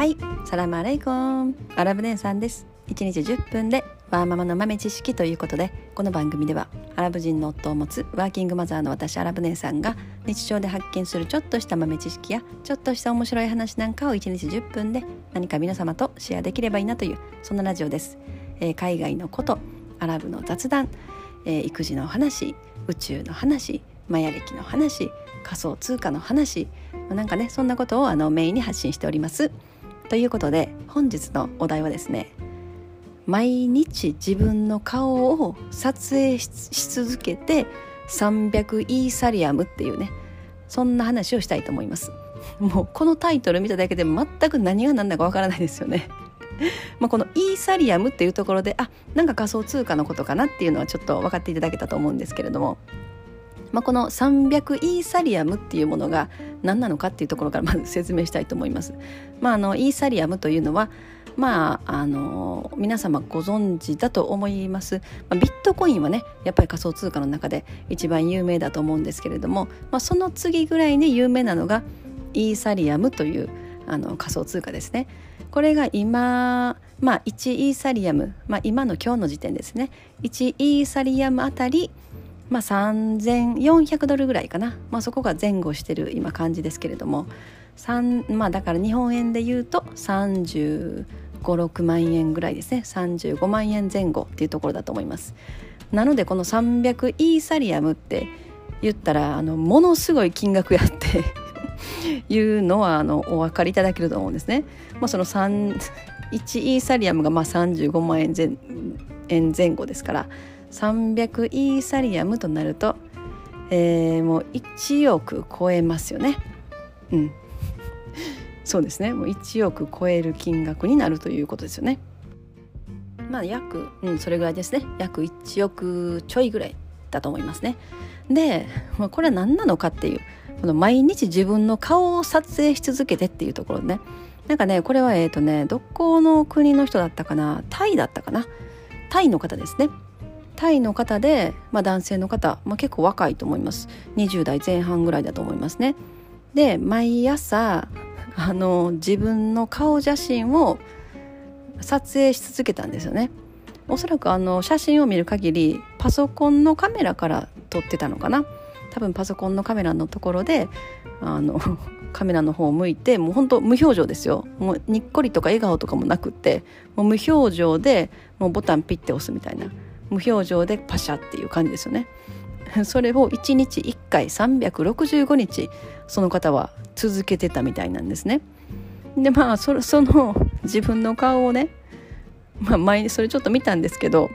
はい、サラマレイコン。アラブ姉さんです。1日10分でワーママの豆知識ということでこの番組ではアラブ人の夫を持つワーキングマザーの私アラブ姉さんが日常で発見するちょっとした豆知識やちょっとした面白い話なんかを1日10分で何か皆様とシェアできればいいなというそんなラジオです、えー、海外のことアラブの雑談、えー、育児の話宇宙の話マヤ歴の話仮想通貨の話なんかねそんなことをあのメインに発信しております。ということで本日のお題はですね毎日自分の顔を撮影し続けて300イーサリアムっていうねそんな話をしたいと思います。もうこのタイトル見ただけで全く何が何だかわからないですよね。まあこのイーサリアムっていうところであなんか仮想通貨のことかなっていうのはちょっと分かっていただけたと思うんですけれどもまあ、この300イーサリアムっていうものが何なのかっていうところからまず説明したいと思います。まあ、あのイーサリアムというのはまあ、あの皆様ご存知だと思います、まあ、ビットコインはねやっぱり仮想通貨の中で一番有名だと思うんですけれども、まあ、その次ぐらいに有名なのがイーサリアムというあの仮想通貨ですね。これが今、まあ、1イーサリアム、まあ、今の今日の時点ですね1イーサリアムあたりまあ、3400ドルぐらいかな、まあ、そこが前後してる今感じですけれども。まあ、だから日本円で言うと3 5 6万円ぐらいですね。35万円前後っていうところだと思います。なのでこの300イーサリアムって言ったらあのものすごい金額やって いうのはあのお分かりいただけると思うんですね、まあ、その1イーサリアムがまあ35万円前円前後ですから。300イーサリアムとなると、えー、もう1億超えますよね。うん、そうですね。もう1億超える金額になるということですよね。まあ約、うん、それぐらいですね。約1億ちょいぐらいだと思いますね。で、まあ、これは何なのかっていうこの毎日自分の顔を撮影し続けてっていうところね。なんかねこれはえっ、ー、とねどこの国の人だったかな？タイだったかな？タイの方ですね。タイの方で、まあ、男性の方、まあ、結構若いと思います。20代前半ぐらいだと思いますね。で毎朝あの自分の顔写真を撮影し続けたんですよね。おそらくあの写真を見る限りパソコンのカメラから撮ってたのかな。多分パソコンのカメラのところであの カメラの方を向いてもうほんと無表情ですよ。もうにっこりとか笑顔とかもなくってもう無表情でもうボタンピッて押すみたいな。無表情でパシャっていう感じですよね。それを1日1回365日その方は続けてたみたいなんですね。でまあそその自分の顔をね、まあ、前それちょっと見たんですけど、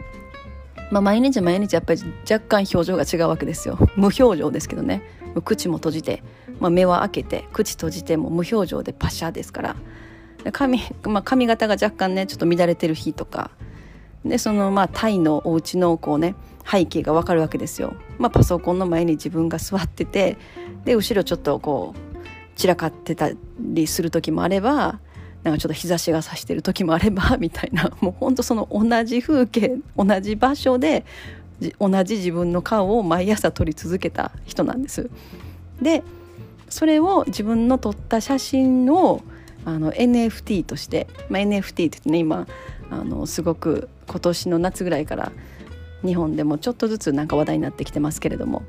まあ、毎日毎日やっぱり若干表情が違うわけですよ無表情ですけどね口も閉じて、まあ、目は開けて口閉じても無表情でパシャですから髪,、まあ、髪型が若干ねちょっと乱れてる日とかでそのまあタイのお家のこうね背景がわかるわけですよ。まあ、パソコンの前に自分が座っててで後ろちょっとこう散らかってたりする時もあればなんかちょっと日差しが差してる時もあれば みたいなもうほんとその同じ風景同じ場所で同じ自分の顔を毎朝撮り続けた人なんです。でそれを自分の撮った写真をあの NFT として、まあ、NFT って言ってね今あのすごく今年の夏ぐらいから日本でもちょっとずつなんか話題になってきてますけれども、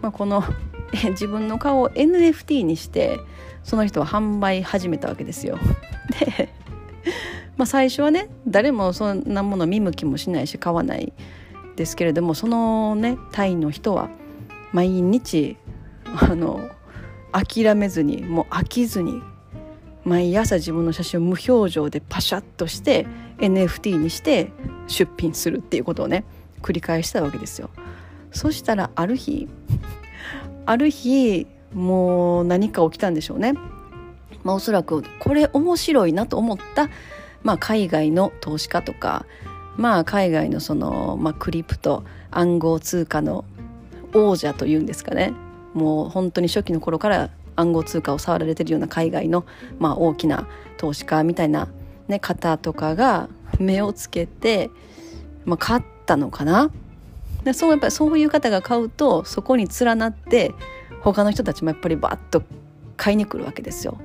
まあ、この 自分の顔を NFT にしてその人は販売始めたわけですよ。で、まあ、最初はね誰もそんなもの見向きもしないし買わないですけれどもそのねタイの人は毎日 あの諦めずにもう飽きずに毎朝自分の写真を無表情でパシャッとして NFT にして出品するっていうことをね繰り返したわけですよ。そしたらある日 ある日もう何か起きたんでしょうね。まあ、おそらくこれ面白いなと思った、まあ、海外の投資家とか、まあ、海外のその、まあ、クリプト暗号通貨の王者というんですかねもう本当に初期の頃から暗号通貨を触られてるような海外の、まあ、大きな投資家みたいな、ね、方とかが目をつけて、まあ、買ったのかな？でそうやっぱそういう方が買うとそこに連なって他の人たちもやっぱりバッと買いに来るわけですよ。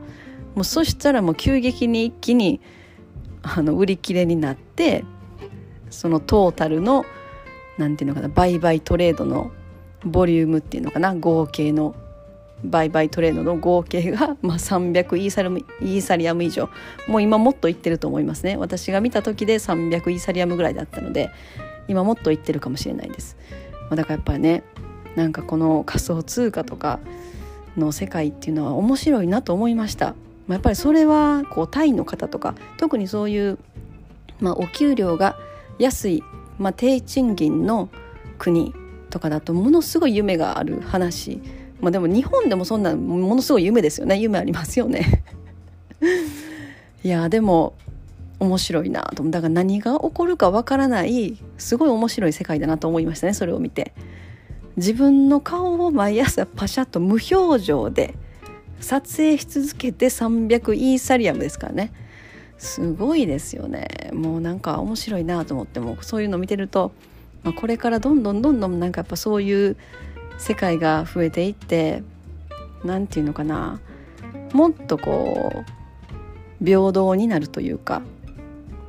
もうそしたらもう急激に一気にあの売り切れになってそのトータルの何て言うのかな売買トレードのボリュームっていうのかな合計の売買トレードの合計が、まあ、300イーサリアムイーサリアム以上。もう今もっといってると思いますね。私が見た時で300イーサリアムぐらいだったので今もっといってるかもしれないです、まあ、だからやっぱりねなんかこの仮想通貨とかの世界っていうのは面白いなと思いました、まあ、やっぱりそれはこうタイの方とか特にそういう、まあ、お給料が安い、まあ、低賃金の国とかだとものすごい夢がある話まあでも日本でもそんなものすごい夢ですよね。夢ありますよね。いやでも面白いなとだから何が起こるかわからないすごい面白い世界だなと思いましたねそれを見て。自分の顔を毎朝パシャッと無表情で撮影し続けて300イーサリアムですからね。すごいですよね。もうなんか面白いなと思ってもそういうの見てると、まあ、これからどんどんどんどんなんかやっぱそういう世界が増えていって何て言うのかなもっとこう平等になるというか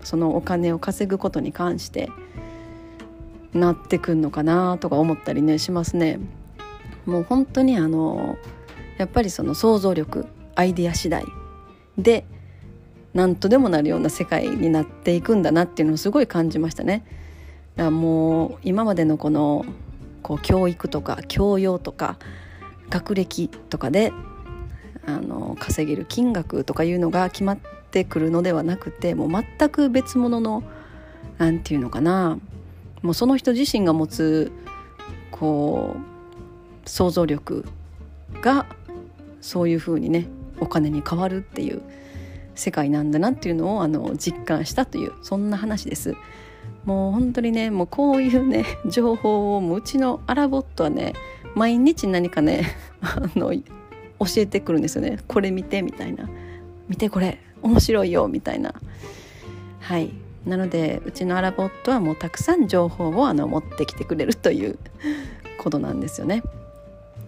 そのお金を稼ぐことに関してなってくんのかなとか思ったりねしますね。もう本当にあのやっぱりその想像力アイデア次第で何とでもなるような世界になっていくんだなっていうのをすごい感じましたね。だからもう今までのこのこう教育とか教養とか学歴とかであの稼げる金額とかいうのが決まってくるのではなくてもう全く別物の何て言うのかなもうその人自身が持つこう想像力がそういうふうにねお金に変わるっていう世界なんだなっていうのをあの実感したというそんな話です。もう本当にねもうこういうね 情報をもううちのアラボットはね毎日何かね あの教えてくるんですよね。これ見てみたいな。見てこれ。面白いよ。みたいな。はい。なのでうちのアラボットはもうたくさん情報をあの持ってきてくれるということなんですよね。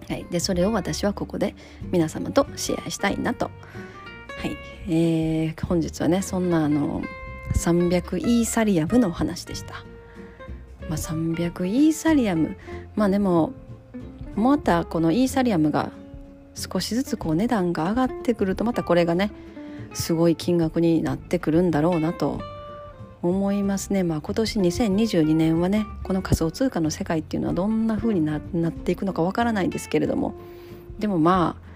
はい、でそれを私はここで皆様とシェアしたいなと。はい、えー、本日はねそんなあの300イーサリアムの話でした。まあ、300イーサリアムまあでもまたこのイーサリアムが少しずつこう値段が上がってくるとまたこれがねすごい金額になってくるんだろうなと思いますね。まあ、今年2022年はねこの仮想通貨の世界っていうのはどんな風になっていくのかわからないですけれどもでもまあ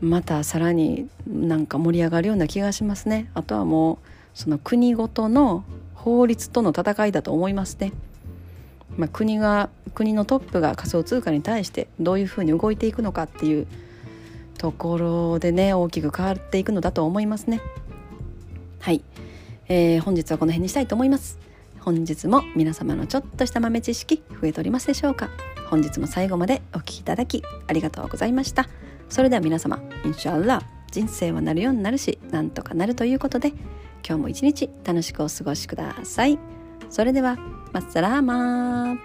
またさらになんか盛り上がるような気がしますね。あとはもうその国ごとの法律との戦いだと思いますね。まあ、国が国のトップが仮想通貨に対してどういうふうに動いていくのかっていうところでね大きく変わっていくのだと思いますね。はい、えー、本日はこの辺にしたいと思います。本日も皆様のちょっとした豆知識増えておりますでしょうか本日も最後までお聴きいただきありがとうございましたそれでは皆様インシャアラ人生はなるようになるしなんとかなるということで今日も一日楽しくお過ごしください。それでは、マッサラーマー。